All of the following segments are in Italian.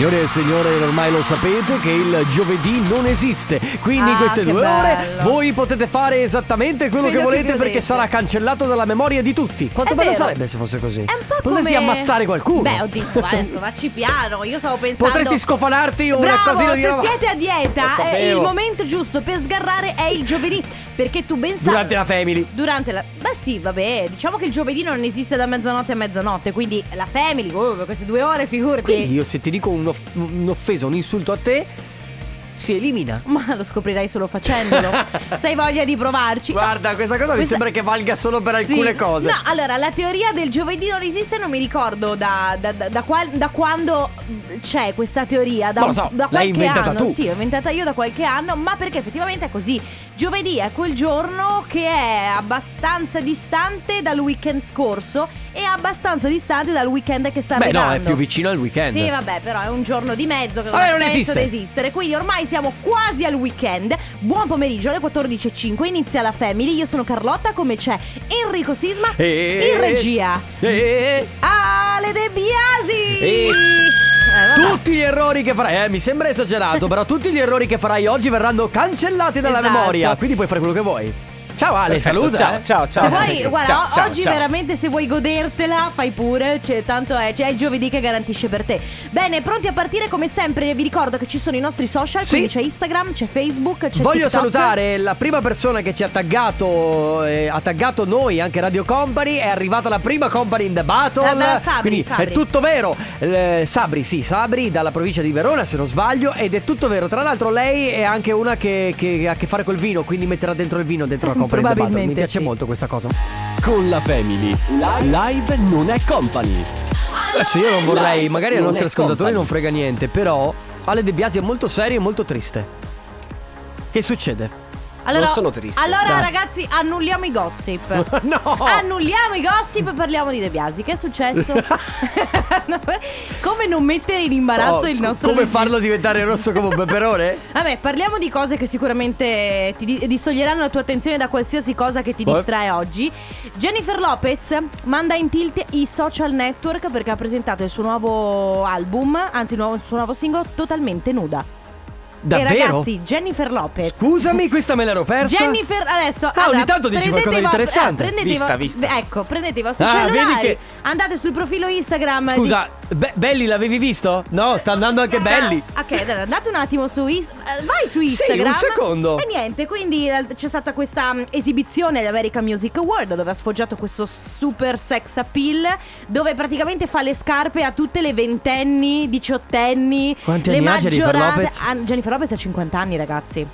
Signore e signori, ormai lo sapete che il giovedì non esiste. Quindi in Ah, queste che due ore bello. voi potete fare esattamente quello, Quello che che volete volete. perché sarà cancellato dalla memoria di tutti. Quanto È bello vero. sarebbe se fosse così? È un po' Potresti come... ammazzare qualcuno. Beh, oddio, adesso facci piano. Io stavo pensando. Potresti scofanarti un Bravo, di se siete a dieta, il momento giusto per sgarrare è il giovedì. Perché tu ben sai. Durante la family. Durante la. Beh, sì, vabbè. Diciamo che il giovedì non esiste da mezzanotte a mezzanotte. Quindi la family, oh, queste due ore, figurati. Quindi io se ti dico un'off- un'offesa, un insulto a te, si elimina. Ma lo scoprirai solo facendolo. Se hai voglia di provarci. No, Guarda, questa cosa mi Questa- sembra che valga solo per Sì. alcune cose. No, allora la teoria del giovedì non esiste, non mi ricordo da, da- da- da qual- quando c'è questa teoria. Da, Non lo so, da l'hai qualche inventata anno. tu. Sì, l'ho inventata io da qualche anno, ma perché effettivamente è così. Giovedì è quel giorno che è abbastanza distante dal weekend scorso e abbastanza distante dal weekend che sta Beh, no, arrivando. è più vicino al weekend. Sì, vabbè, però è un giorno di mezzo che non Vabbè, ha non senso esiste. di esistere. Quindi ormai siamo quasi al weekend. Buon pomeriggio alle 14.05. Inizia la Family. Io sono Carlotta, come c'è Enrico Sisma E- in regia. E- Ale De Biasi. E- Eh. Tutti gli errori che farai, eh, mi sembra esagerato, però tutti gli errori che farai oggi verranno cancellati dalla Esatto. memoria, quindi puoi fare quello che vuoi. Ciao Ale, Perfetto, saluta. ciao, eh. ciao, ciao. Se vuoi, guarda, Ciao, o- ciao, oggi ciao. veramente se vuoi godertela, fai pure, cioè, tanto è, c'è il giovedì che garantisce per te. Bene, pronti a partire come sempre, vi ricordo che ci sono i nostri social, Sì. quindi c'è Instagram, c'è Facebook, c'è Voglio TikTok. salutare la prima persona che ci ha taggato, eh, ha taggato noi, anche Radio Company. È arrivata la prima Company in the Battle. Beh, Sabri, quindi Sabri. è tutto vero. Eh, Sabri, sì, Sabri dalla provincia di Verona, se non sbaglio. Ed è tutto vero. Tra l'altro, lei è anche una che, che ha a che fare col vino, quindi metterà dentro il vino dentro la Company Battle. Mi Probabilmente piace sì. molto questa cosa. Con la Family. Live non è company. Adesso io non vorrei, magari ai nostri ascoltatori non frega niente, però Ale De Biasi è molto serio e molto triste. Che succede? Allora, Non sono triste. Allora, Dai. ragazzi, annulliamo i gossip. no! Annulliamo i gossip e parliamo di De Biasi. Che è successo? come non mettere in imbarazzo Oh, il nostro Come farlo diventare rosso come un peperone? Vabbè, parliamo di cose che sicuramente ti di- distoglieranno la tua attenzione da qualsiasi cosa che ti Poi? distrae oggi. Jennifer Lopez manda in tilt i social network perché ha presentato il suo nuovo album, anzi il, nuovo- il suo nuovo singolo totalmente nuda. E Davvero? ragazzi, Jennifer Lopez Scusami, questa me l'ero persa. Jennifer, adesso Ah, allora, ogni tanto dici qualcosa di interessante. eh, prendete Vista, vista. Ecco, prendete i vostri Ah, vedi cellulari, che- andate sul profilo Instagram. Scusa, Be- Belli l'avevi visto? No, sta andando anche di... Belli. Ok, allora andate un attimo su Instagram. Vai su Instagram. un secondo. E niente, quindi eh, c'è stata questa mm, esibizione all'American Music Award dove ha sfoggiato questo super sex appeal. Dove praticamente fa le scarpe a tutte le ventenni, diciottenni. Quanti le anni ha Jennifer maggiorate- Lopez? Ah, Jennifer Lopez ha 50 anni, ragazzi.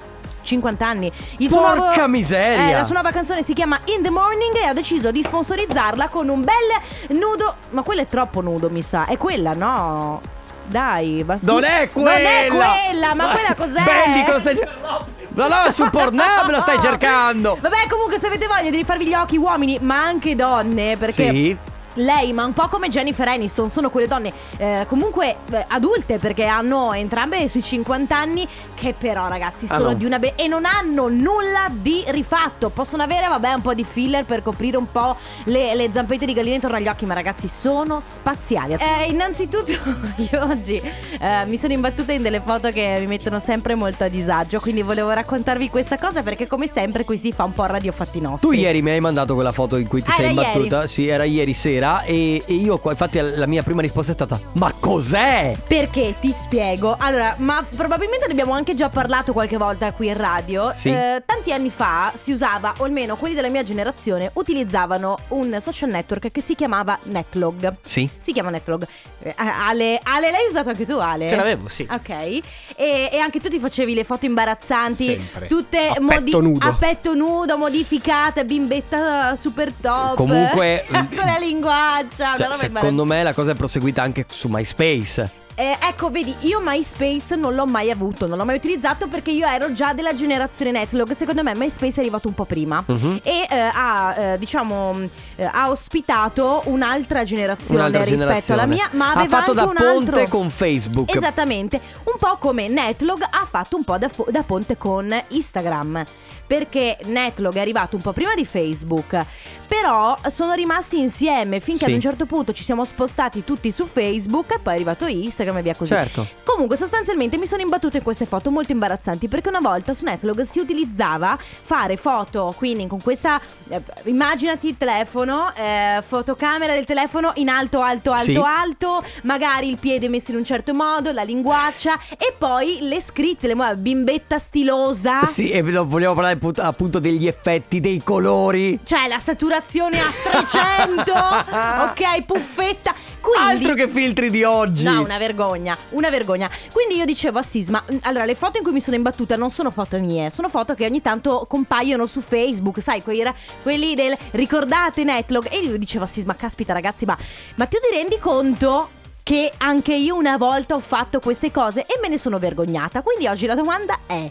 50 anni. Il Porca nuovo- miseria. Eh, la sua nuova canzone si chiama In the Morning e ha deciso di sponsorizzarla con un bel nudo. Ma quello è troppo nudo, mi sa. È quella, no? Dai, ma sì. Non è quella. Non è quella, ma quella cos'è? Belli, cosa stai cercando? No, no, su Pornhub la stai cercando. Vabbè, comunque, se avete voglia di rifarvi gli occhi, uomini, ma anche donne, perché. Sì. Lei, ma un po' come Jennifer Aniston, sono quelle donne eh, comunque eh, adulte perché hanno entrambe sui 50 anni che però ragazzi Ah, sono no. di una be- e non hanno nulla di rifatto. Possono avere vabbè un po' di filler per coprire un po' le, le zampette di gallina intorno agli occhi, ma ragazzi sono spaziali. Eh, innanzitutto io oggi eh, mi sono imbattuta in delle foto che mi mettono sempre molto a disagio, quindi volevo raccontarvi questa cosa perché come sempre qui si fa un po' radio fatti nostri. Tu ieri mi hai mandato quella foto in cui ti Ah, sei era imbattuta. Sì, era ieri sera. E, e io, qua- infatti, la mia prima risposta è stata: Ma cos'è? Perché ti spiego. Allora, ma probabilmente ne abbiamo anche già parlato qualche volta qui in radio. Sì. Eh, tanti anni fa si usava, o almeno quelli della mia generazione, utilizzavano un social network che si chiamava Netlog. Sì. Si chiama Netlog. Eh, Ale, Ale, l'hai usato anche tu, Ale? Ce l'avevo, sì. Ok. E, e anche tu ti facevi le foto imbarazzanti. Sempre. Tutte A petto nudo. a petto nudo, modificate, bimbetta super top. Comunque, Con la linguaccia. Una Cioè, secondo me la cosa è proseguita anche su MySpace. Eh, ecco, vedi, io MySpace non l'ho mai avuto, non l'ho mai utilizzato perché io ero già della generazione Netlog. Secondo me MySpace è arrivato un po' prima Mhm. e eh, ha, eh, diciamo, eh, ha ospitato un'altra generazione Un'altra rispetto generazione. alla mia, ma ha aveva fatto da ponte altro. con Facebook. Esattamente, un po' come Netlog ha fatto un po' da, fo- da ponte con Instagram. Perché Netlog è arrivato un po' prima di Facebook, però sono rimasti insieme finché Sì. ad un certo punto ci siamo spostati tutti su Facebook e poi è arrivato Instagram. Instagram via così. Certo. Comunque, sostanzialmente mi sono imbattuta in queste foto molto imbarazzanti perché una volta su Netlog si utilizzava fare foto, quindi con questa eh, immaginati il telefono, eh, fotocamera del telefono in alto, alto, alto, Sì. alto, magari il piede messo in un certo modo, la linguaccia e poi le scritte, le bimbetta stilosa. Sì, e vogliamo parlare appunto- appunto degli effetti, dei colori. Cioè la saturazione a 300 Ok, puffetta Quindi Altro che filtri di oggi. No, una vergogna, una vergogna. Quindi io dicevo a Sisma, "Mm, allora le foto in cui mi sono imbattuta non sono foto mie, sono foto che ogni tanto compaiono su Facebook, sai, quei ra- quelli del ricordate Netlog. E io dicevo a Sisma, caspita ragazzi, ma, ma tu ti rendi conto? Che anche io una volta ho fatto queste cose e me ne sono vergognata. Quindi oggi la domanda è: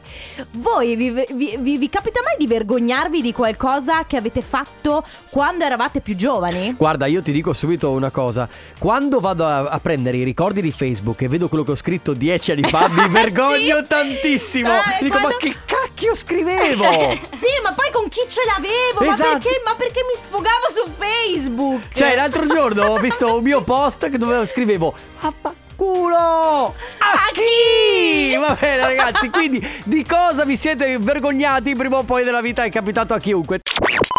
voi vi, vi- vi- vi capita mai di vergognarvi di qualcosa che avete fatto quando eravate più giovani? Guarda, io ti dico subito una cosa. Quando vado a, a prendere i ricordi di Facebook e vedo quello che ho scritto dieci anni fa, mi vergogno Sì. tantissimo. Eh, Dico, quando- ma che cacchio scrivevo? Cioè, sì, ma poi con chi ce l'avevo? Esatto. Ma, perché, ma perché mi sfogavo su Facebook? Cioè, l'altro giorno ho visto un mio post che dove scrivevo Affanculo! A A chi? Va bene, ragazzi, quindi di cosa vi siete vergognati prima o poi nella vita è capitato a chiunque.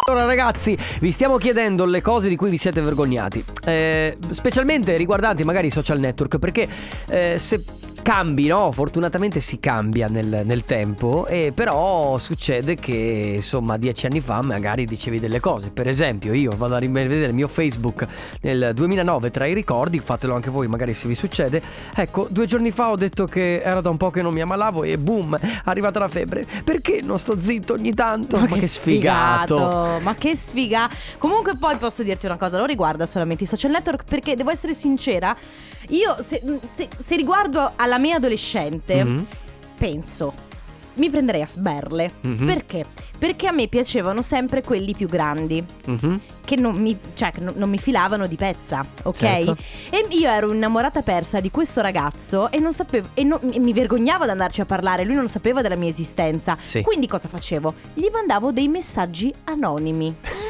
Allora ragazzi, vi stiamo chiedendo le cose di cui vi siete vergognati, eh, specialmente riguardanti magari i social network, perché eh, se cambi, no? Fortunatamente si cambia nel, nel tempo, e però succede che insomma dieci anni fa magari dicevi delle cose. Per esempio io vado a rivedere il mio Facebook nel 2009 tra i ricordi, fatelo anche voi magari se vi succede. Ecco, due giorni fa ho detto che era da un po' che non mi ammalavo e boom, è arrivata la febbre. Perché non sto zitto ogni tanto? Ma, che sfigato! Ma che sfiga. Comunque poi posso dirti una cosa, non riguarda solamente i social network perché devo essere sincera, io se, se- se riguardo alla mia adolescente Mhm. penso mi prenderei a sberle. Mhm. Perché? Perché a me piacevano sempre quelli più grandi. Mhm. Che non mi, cioè, che non- mi filavano di pezza, ok? Certo. E io ero innamorata persa di questo ragazzo e non sapevo. E non- mi vergognavo ad andarci a parlare, lui non sapeva della mia esistenza. Sì. Quindi cosa facevo? Gli mandavo dei messaggi anonimi.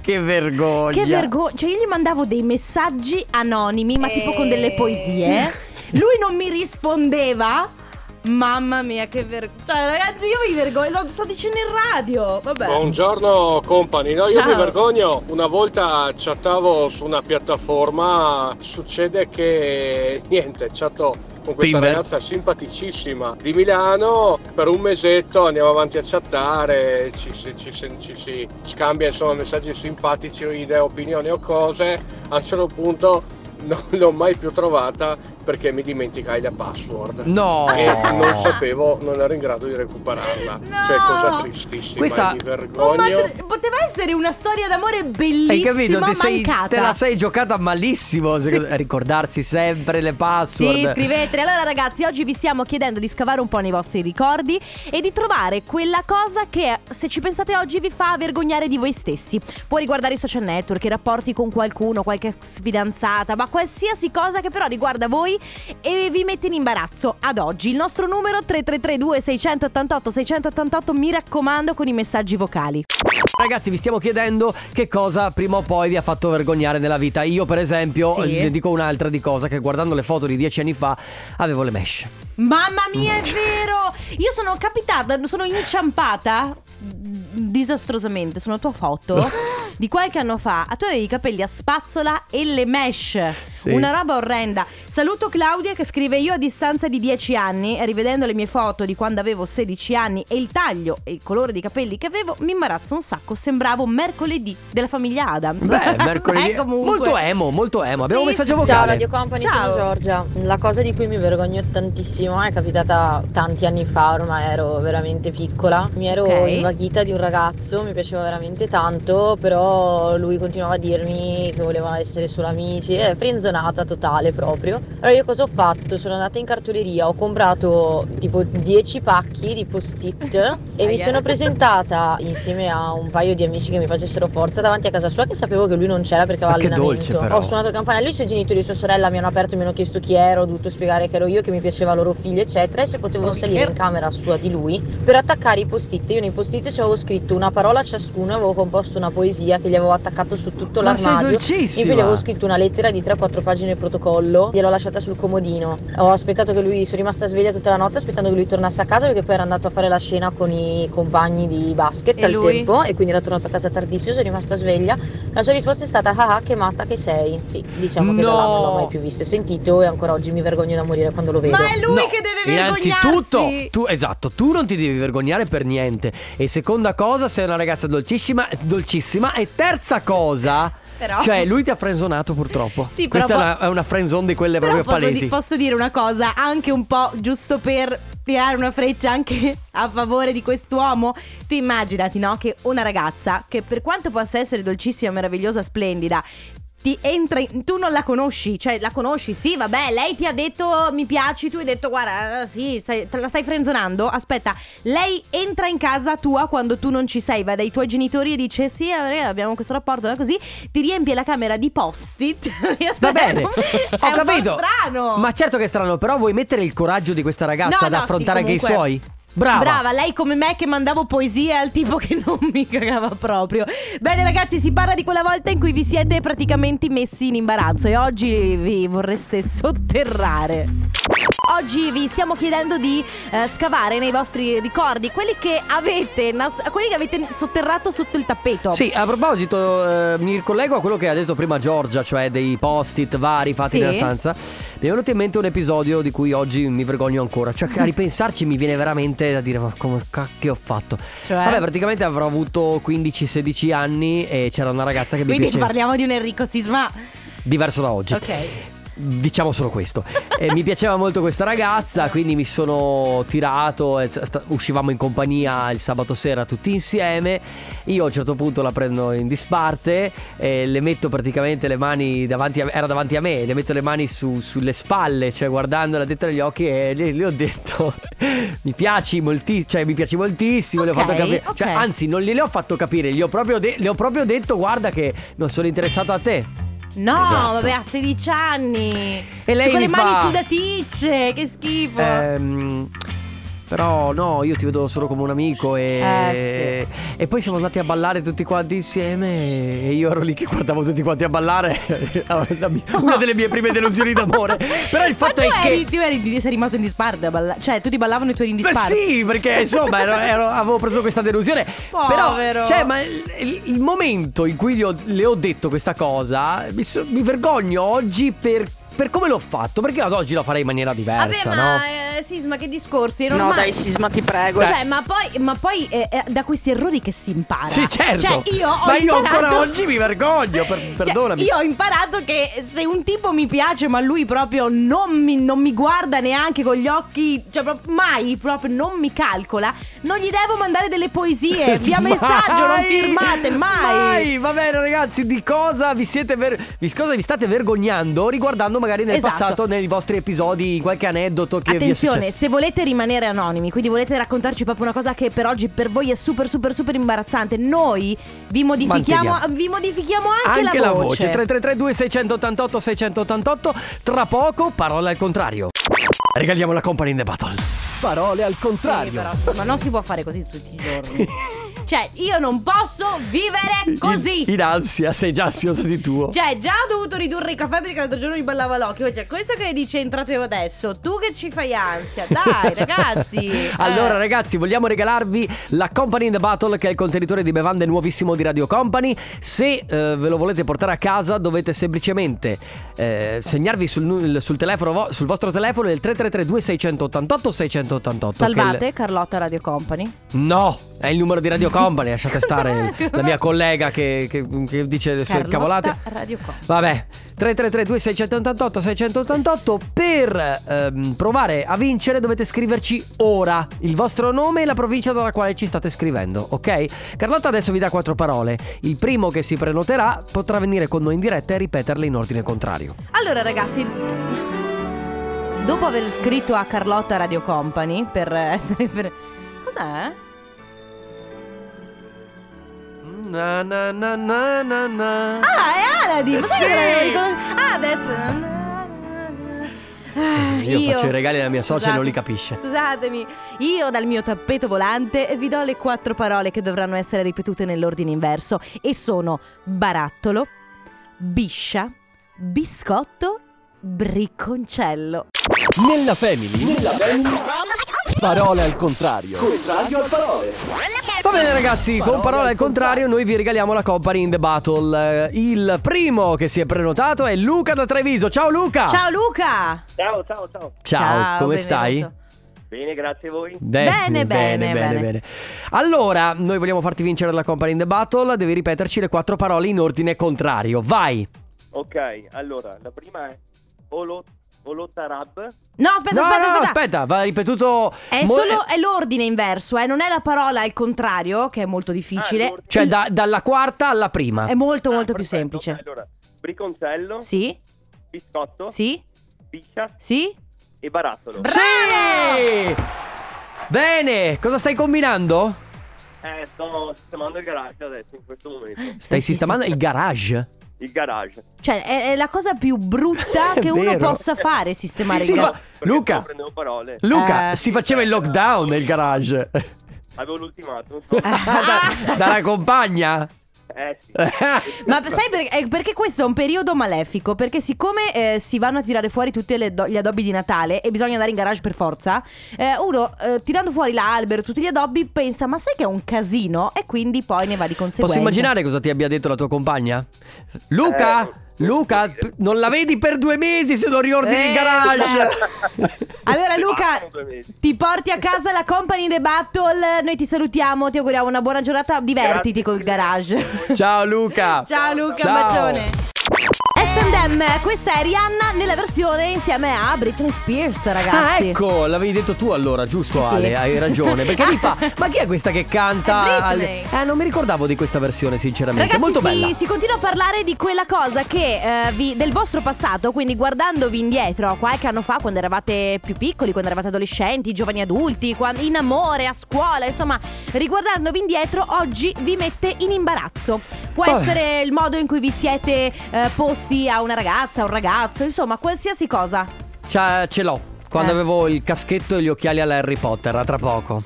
Che vergogna! Che vergogna! Cioè, io gli mandavo dei messaggi anonimi, ma tipo con delle poesie. Lui non mi rispondeva. Mamma mia, che vergogna. Cioè, ragazzi, io mi vergogno. Lo sto dicendo in radio. Vabbè. Buongiorno company, no io Ciao. mi vergogno, una volta chattavo su una piattaforma, succede che niente, chatto con questa Tinder. ragazza simpaticissima di Milano, per un mesetto andiamo avanti a chattare, ci si, ci si- ci si scambia insomma messaggi simpatici o idee, opinioni o cose, a un certo punto non l'ho mai più trovata perché mi dimenticai la password. No! E non sapevo, non ero in grado di recuperarla. No. Cioè, cosa tristissima. Questa- Mi Oh, ma vergogno. t- poteva essere una storia d'amore Hai bellissima, capito? Ti sei- mancata. te la sei giocata malissimo. Sì. Ricordarsi sempre le password. Sì, scrivetele. Allora, ragazzi, oggi vi stiamo chiedendo di scavare un po' nei vostri ricordi e di trovare quella cosa che, se ci pensate oggi, vi fa vergognare di voi stessi. Può riguardare i social network, i rapporti con qualcuno, qualche ex fidanzata, ma qualsiasi cosa che però riguarda voi e vi mette in imbarazzo ad oggi. Il nostro numero 3332 688 688, mi raccomando, con i messaggi vocali. Ragazzi, vi stiamo chiedendo che cosa prima o poi vi ha fatto vergognare nella vita. Io, per esempio, Sì. ne dico un'altra di cosa: che guardando le foto di dieci anni fa avevo le mesh. Mamma mia, è vero! Io sono capitata, sono inciampata mm, disastrosamente su una tua foto di qualche anno fa. Tu avevi i capelli a spazzola e le mesh. Sì. Una roba orrenda. Saluto Claudia che scrive io a distanza di 10 anni, e rivedendo le mie foto di quando avevo 16 anni e il taglio e il colore dei capelli che avevo, mi imbarazzo un sacco. Sembravo mercoledì della famiglia Adams. Beh, mercoledì. Eh, comunque. molto emo, molto emo. Abbiamo Sì, un messaggio sì, Ciao vocale. Radio Company, Ciao. sono Giorgia. La cosa di cui mi vergogno tantissimo è capitata tanti anni fa, ormai ero veramente piccola. Mi ero Ok. invaghita di un ragazzo, mi piaceva veramente tanto, però lui continuava a dirmi che voleva essere solo amici, è frenzonata totale proprio. Allora io cosa ho fatto? Sono andata in cartoleria, ho comprato tipo 10 pacchi di post-it e mi sono presentata insieme a un paio di amici che mi facessero forza davanti a casa sua che sapevo che lui non c'era perché aveva Ma dolce, però. Ho suonato il campanello, i suoi genitori e sua sorella mi hanno aperto, mi hanno chiesto chi ero, ho dovuto spiegare che ero io, che mi piaceva loro figlio, eccetera, e se potevo Stalker. salire in camera sua di lui per attaccare i post-it. Io nei post-it ci avevo scritto una parola a ciascuno, avevo composto una poesia che gli avevo attaccato su tutto Ma sei l'armadio. dolcissima. In cui gli avevo scritto una lettera di 3-4 pagine protocollo, gliel'ho lasciata sul comodino. Ho aspettato che lui, sono rimasta sveglia tutta la notte aspettando che lui tornasse a casa perché poi era andato a fare la scena con i compagni di basket E al lui? tempo e quindi era tornato a casa tardissimo, sono rimasta sveglia. La sua risposta è stata ah ah, che matta che sei. Sì, diciamo che da là non l'ho No. mai più visto e sentito e ancora oggi mi vergogno da morire quando lo vedo. Ma è lui No, che deve Innanzitutto, vergognarsi. tu, esatto, tu non ti devi vergognare per niente. E seconda cosa, sei una ragazza dolcissima, dolcissima. E terza cosa, Però- cioè lui ti ha frenzonato purtroppo. Sì, però Questa è po- una, è una friendzone di quelle proprio posso, palesi. di- posso dire una cosa, anche un po' giusto per tirare una freccia anche a favore di quest'uomo. Tu immaginati, no? Che una ragazza che per quanto possa essere dolcissima, meravigliosa, splendida. Ti entra in- tu non la conosci, cioè la conosci, sì, vabbè, lei ti ha detto mi piaci, tu hai detto guarda, eh, sì, stai- te la stai frenzonando. Aspetta, lei entra in casa tua quando tu non ci sei, va dai tuoi genitori e dice sì, eh, abbiamo questo rapporto, così, ti riempie la camera di post-it. Va bene, È ho capito. strano. Ma certo che è strano, però vuoi mettere il coraggio di questa ragazza No, ad no, sì, affrontare anche i comunque. suoi? Brava. Brava, lei come me che mandavo poesie al tipo che non mi cagava proprio. Bene ragazzi, si parla di quella volta in cui vi siete praticamente messi in imbarazzo e oggi vi vorreste sotterrare. Oggi vi stiamo chiedendo di eh, scavare nei vostri ricordi quelli che avete nas- quelli che avete sotterrato sotto il tappeto. Sì, a proposito, eh, mi ricollego a quello che ha detto prima Giorgia, cioè dei post-it vari fatti Sì. nella stanza. Mi è venuto in mente un episodio di cui oggi mi vergogno ancora. Cioè, a ripensarci mi viene veramente da dire: Ma come cacchio ho fatto? Cioè? Vabbè, praticamente avrò avuto 15-16 anni e c'era una ragazza che mi Quindi piaceva. parliamo di un Enrico Sisma. Diverso da oggi. Ok. Diciamo solo questo. E mi piaceva molto questa ragazza, quindi mi sono tirato. uscivamo in compagnia il sabato sera tutti insieme. Io a un certo punto la prendo in disparte, e le metto praticamente le mani davanti a me. Era davanti a me, le metto le mani su- sulle spalle, cioè guardandola dentro negli occhi, e le, le ho detto: Mi piaci moltissimo. Cioè, mi piaci moltissimo. le ho fatto capire. ok. Cioè, anzi, non gliele ho fatto capire, gli ho de- le ho proprio detto: Guarda, che non sono interessato a te. No, Esatto. vabbè, ha 16 anni. E lei con le mani fa- sudaticce, che schifo. Ehm, però no, io ti vedo solo come un amico e, Eh, e poi siamo andati a ballare tutti quanti insieme e io ero lì che guardavo tutti quanti a ballare. La Una delle mie prime delusioni d'amore. Però il fatto è tu che... eri, tu eri, sei rimasto in disparte a ballare. Cioè, tutti ballavano e tu eri in Beh, disparte. sì, perché insomma ero- ero- avevo preso questa delusione. Povero. Però, cioè, ma il, il- momento in cui ho- le ho detto questa cosa, mi, so- mi vergogno oggi per, per come l'ho fatto. Perché ad oggi lo farei in maniera diversa, Vabbè, no? ma eh, Sisma, che discorsi? È No, dai, Sisma, ti prego. Cioè, ma poi, ma poi eh, è da questi errori che si impara. Sì, certo. Cioè, io ho Ma io imparato... ancora oggi mi vergogno, per- Cioè, perdonami. io ho imparato che se un tipo mi piace, ma lui proprio non mi, non mi guarda neanche con gli occhi, cioè proprio mai, proprio non mi calcola, non gli devo mandare delle poesie via messaggio, non firmate, mai. Mai, va bene ragazzi, di cosa vi siete ver- di cosa vi state vergognando riguardando magari nel Esatto. passato nei vostri episodi qualche aneddoto che vi è Attenzione, successo. se volete rimanere anonimi, quindi volete raccontarci proprio una cosa che per oggi per voi è super super super imbarazzante, noi vi modifichiamo, vi modifichiamo anche, Anche la, la voce 3332 688 688 tra poco parole al contrario. Regaliamo la company in the battle. Parole al Sì, contrario. però, sì, ma non si può fare così tutti i giorni. cioè, io non posso vivere così. In, in ansia, sei già ansiosa di tuo. Cioè, già ho dovuto ridurre i caffè perché l'altro giorno mi ballava l'occhio. Cioè, questo che dice entrate adesso, tu che ci fai ansia. Dai, ragazzi. Allora Eh. ragazzi vogliamo regalarvi la Company in the Battle che è il contenitore di bevande nuovissimo di Radio Company Se eh, ve lo volete portare a casa dovete semplicemente eh, segnarvi sul, sul telefono sul vostro telefono il 3332 688 688 che è il- Salvate Carlotta Radio Company. No, è il numero di Radio Company, lasciate stare la mia collega che, che- che dice le sue Carlotta cavolate Radio Company. Vabbè, 3332 688 688 per ehm, provare a vincere dovete scriverci ora il vostro nome e la provincia dalla quale ci state scrivendo, ok? Carlotta adesso vi dà quattro parole. Il primo che si prenoterà potrà venire con noi in diretta e ripeterle in ordine contrario. Allora, ragazzi. Dopo aver scritto a Carlotta Radio Company per essere. Per... Cos'è? Na na na na na na. Ah, è Aladdin! Ma sai Sì! che l'avevo riconosciuto? Ah, adesso. Ah, io, io- faccio i regali alla mia socia e non li capisce. Scusatemi, io dal mio tappeto volante vi do le quattro parole che dovranno essere ripetute nell'ordine inverso e sono barattolo, biscia, biscotto, bricconcello. Nella family. Nella family. Parole al contrario. Contrario al parole. Va bene ragazzi, con parole al contrario noi vi regaliamo la Company in the Battle. Eh, Il primo che si è prenotato è Luca da Treviso. Ciao Luca! Ciao Luca! Ciao, ciao, ciao. Ciao, come stai? benvenuto. Bene, grazie a voi. Bene, bene, bene, bene. bene. Allora, noi vogliamo farti vincere la Company in the Battle. Devi ripeterci le quattro parole in ordine contrario. Vai! Ok, allora, la prima è Olo, Olotarab. No, aspetta, no, aspetta, no, aspetta. aspetta, va ripetuto. È mo- solo è l'ordine inverso, eh, non è la parola al contrario, che è molto difficile. Ah. Cioè, da- dalla quarta alla prima. È molto, Ah, molto più perfetto. semplice. Allora, briconcello, Sì, biscotto, sì, biscia sì. e barattolo. Sì! Bene, cosa stai combinando? Eh, sto sistemando il garage adesso, in questo momento. Stai sì, sistemando sì. il garage? Il garage. Cioè, è, è la cosa più brutta che uno vero. possa fare, sistemare Sì, il ma- garage. Perché Luca. parole. Luca, Eh. si faceva il lockdown nel garage. Avevo l'ultimatum. Da- dalla compagna? Eh sì. Ma sai perché? eh, Perché questo è un periodo malefico. Perché siccome eh, si vanno a tirare fuori tutti do- gli addobbi di Natale e bisogna andare in garage per forza, eh, uno eh, tirando fuori l'albero, tutti gli addobbi, pensa: Ma sai che è un casino? E quindi poi ne va di conseguenza. Posso immaginare cosa ti abbia detto la tua compagna? Luca, Eh, Luca, non la vedi per due mesi se non riordini il Eh, garage. Allora, Luca. Ti porti a casa la Company The Battle. Noi ti salutiamo, ti auguriamo una buona giornata. Divertiti Grazie col garage. Ciao Luca. Ciao Luca, Ciao. un bacione. S&M, questa è Rihanna nella versione insieme a Britney Spears, Ah, ragazzi. ecco, l'avevi detto tu allora, giusto Sì. Ale? Hai ragione. Perché mi fa. Ma chi è questa che canta? Britney. Eh, non mi ricordavo di questa versione, sinceramente. Ragazzi, Molto si, bella. si continua a parlare di quella cosa che eh, vi- del vostro passato, quindi guardandovi indietro qualche anno fa, quando eravate più piccoli, quando eravate adolescenti, giovani adulti, quan- in amore, a scuola, insomma, riguardandovi indietro, oggi vi mette in imbarazzo. Può Vabbè. essere il modo in cui vi siete eh, posti a una ragazza, a un ragazzo, insomma, qualsiasi cosa. C'ha- ce l'ho. Quando Eh. avevo il caschetto e gli occhiali alla Harry Potter, a tra poco.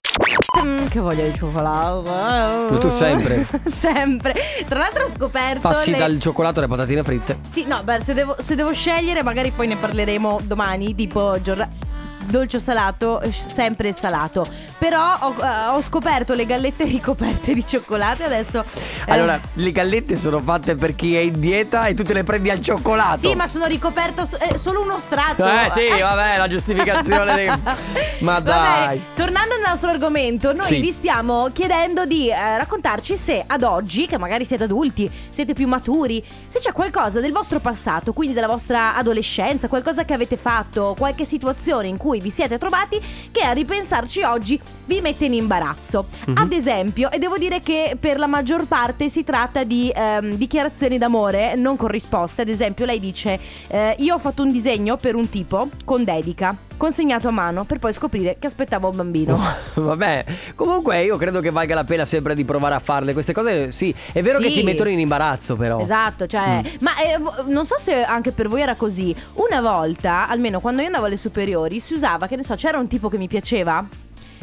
Mm, che voglia di cioccolato. Tu sempre. sempre. Tra l'altro ho scoperto. Passi le- dal cioccolato alle patatine fritte. Sì, no, beh, se devo, se devo scegliere, magari poi ne parleremo domani. Tipo, giorna- dolce o salato, eh, sempre salato. Però ho, eh, ho scoperto le gallette ricoperte di cioccolato e adesso. eh, Allora, le gallette sono fatte per chi è in dieta e tu te le prendi al cioccolato. Sì, ma sono ricoperto eh, solo uno strato. Eh sì, vabbè, la giustificazione dei- Ma dai. bene, tornando al nostro argomento, noi Sì. vi stiamo chiedendo di eh, raccontarci se ad oggi, che magari siete adulti, siete più maturi, se c'è qualcosa del vostro passato, quindi della vostra adolescenza, qualcosa che avete fatto, qualche situazione in cui vi siete trovati che a ripensarci oggi vi mette in imbarazzo. Mhm. Ad esempio, e devo dire che per la maggior parte si tratta di ehm, dichiarazioni d'amore non corrisposte. Ad esempio, lei dice: eh, Io ho fatto un disegno per un tipo con dedica, consegnato a mano, per poi scoprire che aspettava un bambino. Vabbè, comunque io credo che valga la pena sempre di provare a farle queste cose. Sì, è vero che Sì. ti mettono in imbarazzo, però. Esatto, cioè, Mm. ma eh, non so se anche per voi era così. Una volta, almeno quando io andavo alle superiori, si usava, che ne so, c'era un tipo che mi piaceva.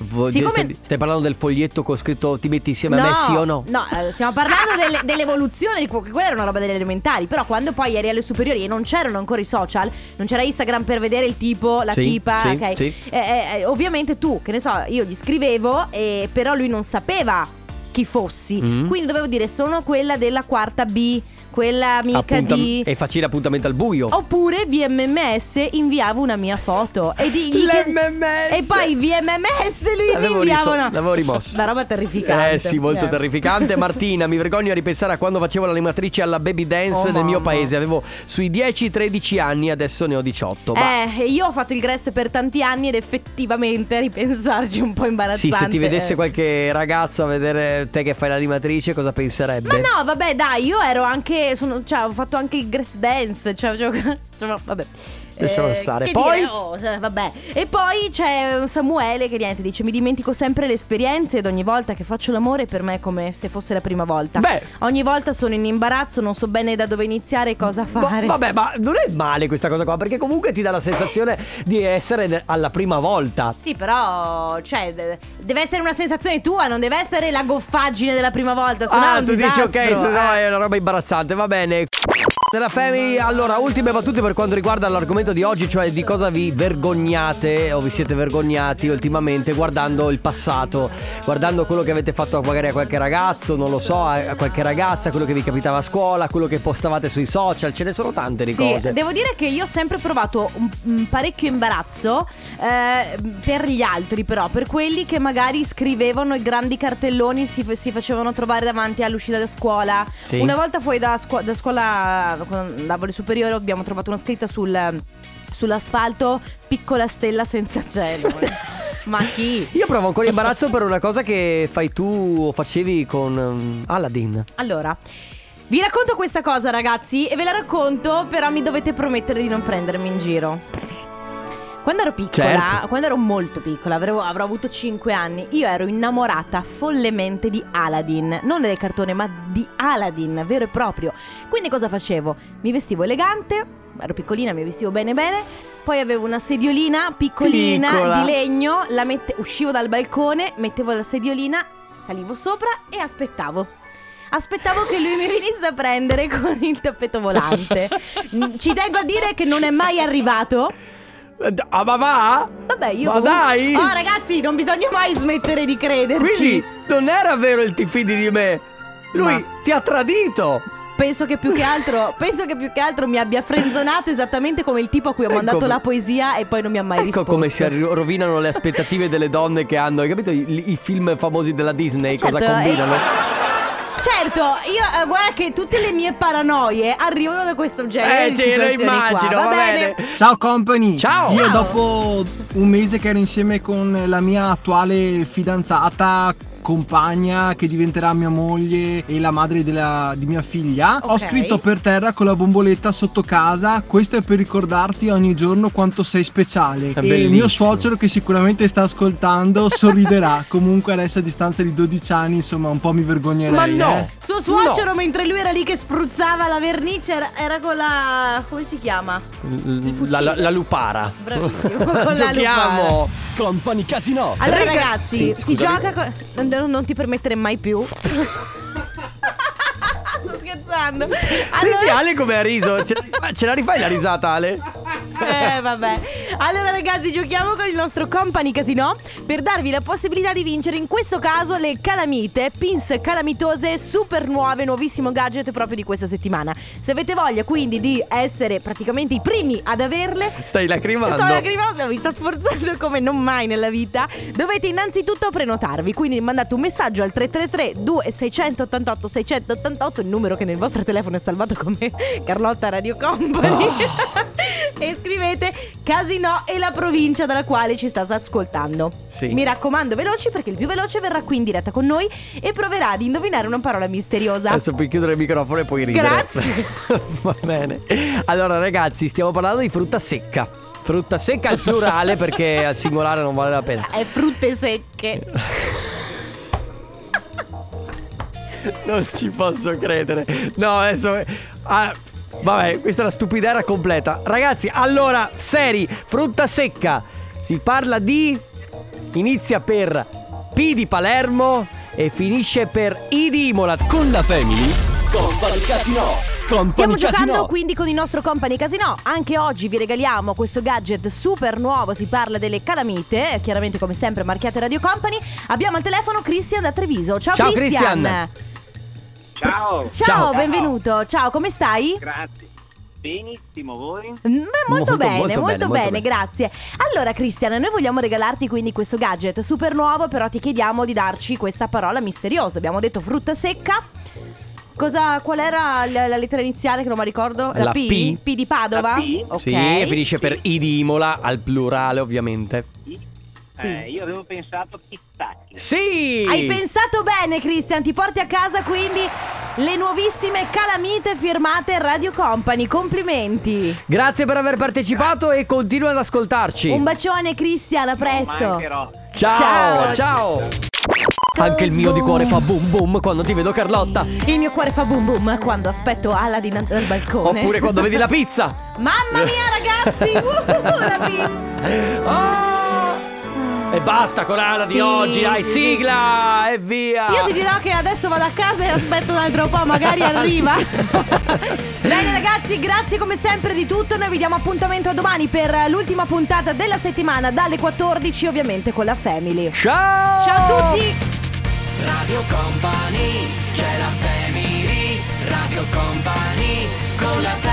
Vuol Siccome- Stai parlando del foglietto con scritto ti metti insieme a me, sì o no? No, eh, stiamo parlando delle- dell'evoluzione, quella era una roba delle elementari. Però quando poi eri alle superiori e non c'erano ancora i social, non c'era Instagram per vedere il tipo, la Sì, tipa, sì, ok? sì. Eh, eh, eh, ovviamente tu, che ne so, io gli scrivevo, e però lui non sapeva chi fossi. Mm. Quindi dovevo dire sono quella della quarta B, quella amica Appuntam- di. E facile appuntamento al buio. Oppure via MMS inviavo una mia foto e di, gli chied- L'MMS. E poi via MMS lui mi L'avevo inviava riso- una l'avevo rimosso. Una roba terrificante Eh sì, molto Eh. terrificante. Martina, mi vergogno a ripensare a quando facevo l'animatrice alla baby dance Oh, nel mio mamma. paese. Avevo sui 10-13 anni, adesso ne ho 18. Ma Eh, io ho fatto il Grest per tanti anni ed effettivamente ripensarci è un po' imbarazzante. sì, se ti vedesse qualche ragazzo a vedere te che fai l'animatrice, cosa penserebbe? Ma no, vabbè, dai, io ero anche. Sono- cioè, ho fatto anche il Grest Dance. Cioè, Insomma, vabbè. Lasciamo stare. che Poi? dire, oh, eh, vabbè. E poi c'è un Samuele che niente dice: Mi dimentico sempre le esperienze ed ogni volta che faccio l'amore per me è come se fosse la prima volta. Beh. Ogni volta sono in imbarazzo, non so bene da dove iniziare e cosa Ma- fare. vabbè, ma non è male questa cosa qua, perché comunque ti dà la sensazione di essere alla prima volta. Sì, però, cioè, de- deve essere una sensazione tua, non deve essere la goffaggine della prima volta. Se no è ah, tu dici ok, disastro. se no Eh. è una roba imbarazzante, va bene. Nella Family, allora, ultime battute per quanto riguarda l'argomento di oggi, cioè di cosa vi vergognate o vi siete vergognati ultimamente guardando il passato, guardando quello che avete fatto magari a qualche ragazzo, non lo so, a qualche ragazza, quello che vi capitava a scuola, quello che postavate sui social, ce ne sono tante di Sì, cose. devo dire che io ho sempre provato un, un parecchio imbarazzo eh, per gli altri, però, per quelli che magari scrivevano i grandi cartelloni, si, si facevano trovare davanti all'uscita da scuola. Sì. Una volta fuori da, scuo- da scuola, quando andavo alle superiori, abbiamo trovato una scritta sul- sull'asfalto: piccola stella senza cielo. Ma chi? Io provo ancora imbarazzo per una cosa che fai tu o facevi con um, Aladdin. Allora, vi racconto questa cosa, ragazzi, e ve la racconto, però mi dovete promettere di non prendermi in giro. Quando ero piccola, Certo. quando ero molto piccola, avrò, avrò avuto 5 anni, io ero innamorata follemente di Aladdin. Non del cartone, ma di Aladdin, vero e proprio. Quindi cosa facevo? Mi vestivo elegante, ero piccolina, mi vestivo bene bene, poi avevo una sediolina piccolina Piccola. di legno, la mette- uscivo dal balcone, mettevo la sediolina, salivo sopra e aspettavo. Aspettavo che lui mi venisse a prendere con il tappeto volante. Ci tengo a dire che non è mai arrivato. Eh, Ah, ma va? Vabbè, io. Ma dai! Oh, ragazzi, non bisogna mai smettere di crederci. Quindi non era vero il ti fidi di me. Lui Ma- ti ha tradito. Penso che più che altro. penso che più che altro mi abbia frenzonato esattamente come il tipo a cui ho Ecco mandato la poesia e poi non mi ha mai ecco risposto. come si rovinano le aspettative delle donne che hanno, hai capito? I, i film famosi della Disney Certo, cosa combinano? Certo, io eh, guarda che tutte le mie paranoie arrivano da questo genere Eh, di ce lo situazioni qua. immagino, va, va bene. bene. Ciao company! Ciao. Io Ciao. dopo un mese che ero insieme con la mia attuale fidanzata, compagna che diventerà mia moglie e la madre della- di mia figlia, ho Ok. scritto per terra con la bomboletta sotto casa, questo è per ricordarti ogni giorno quanto sei speciale. È e il mio suocero che sicuramente sta ascoltando sorriderà. Comunque adesso a distanza di 12 anni, insomma, un po' mi vergognerei. Ma no! eh. Suo suocero, mentre lui era lì che spruzzava la vernice, era, era con la. come si chiama? La, la- la lupara. Bravissimo, con la Giochiamo. Company Casino. Allora, ragazzi, Sì, si gioca con. Non, ti permettere mai più. Sto scherzando. Senti Allora- Ale come ha riso. Ce, ce la rifai la risata Ale? Eh, vabbè. Allora, ragazzi, giochiamo con il nostro company casino per darvi la possibilità di vincere, in questo caso, le calamite, pins calamitose super nuove, nuovissimo gadget proprio di questa settimana. Se avete voglia, quindi, di essere praticamente i primi ad averle. Stai lacrimando. Sto lacrimando, mi sto sforzando come non mai nella vita. Dovete innanzitutto prenotarvi, quindi mandate un messaggio al 333 2688 688, il numero che nel vostro telefono è salvato come Carlotta Radio Company. e scrivete Casino e la provincia dalla quale ci state ascoltando. Sì. Mi raccomando, veloci perché il più veloce verrà qui in diretta con noi e proverà ad indovinare una parola misteriosa. Adesso puoi chiudere il microfono e puoi ridere. Grazie. Va bene. Allora, ragazzi, stiamo parlando di frutta secca. Frutta secca al plurale perché al singolare non vale la pena. È frutte secche. Non ci posso credere. No, adesso. ah, vabbè, questa è la stupidera completa. Ragazzi, allora, seri, frutta secca. Si parla di. Inizia per P di Palermo e finisce per I di Imola. Con la Family. Company Casino. Company Stiamo Casino. giocando quindi con il nostro company casino. Anche oggi vi regaliamo questo gadget super nuovo. Si parla delle calamite, chiaramente come sempre marchiate Radio Company. Abbiamo al telefono Christian da Treviso. Ciao, Ciao, Christian. Christian. Ciao, Ciao, Ciao. benvenuto. Ciao, come stai? grazie. Benissimo, voi? Mm, molto, Molto, bene, molto molto, bene, bene, molto bene. grazie. Allora, Cristian, noi vogliamo regalarti quindi questo gadget super nuovo, però ti chiediamo di darci questa parola misteriosa. Abbiamo detto frutta secca. Cosa, qual era la, la lettera iniziale che non mi ricordo? La P. P di Padova? La P? Ok. Sì, e finisce per I di Imola al plurale, ovviamente. Eh, io avevo pensato pistacchi. Sì! Hai pensato bene, Christian. Ti porti a casa quindi le nuovissime calamite firmate Radio Company. Complimenti. Grazie per aver partecipato e continua ad ascoltarci. Un bacione, Christian. A presto. mancherò. Ciao, Ciao. ciao. Anche il mio di cuore fa boom boom quando ti vedo Carlotta. Il mio cuore fa boom boom quando aspetto Aladdin dal balcone. Oppure quando vedi la pizza. Mamma mia, ragazzi! Uh, la pizza. Oh! E basta Corana sì, di oggi, dai, sì, sigla sì. e via. Io ti dirò che adesso vado a casa e aspetto un altro po', magari arriva. Bene ragazzi, grazie come sempre di tutto, noi vi diamo appuntamento a domani per l'ultima puntata della settimana dalle 14 ovviamente con la Family. Ciao! Ciao a tutti! Radio Company, c'è la Family, Radio Company con la Family.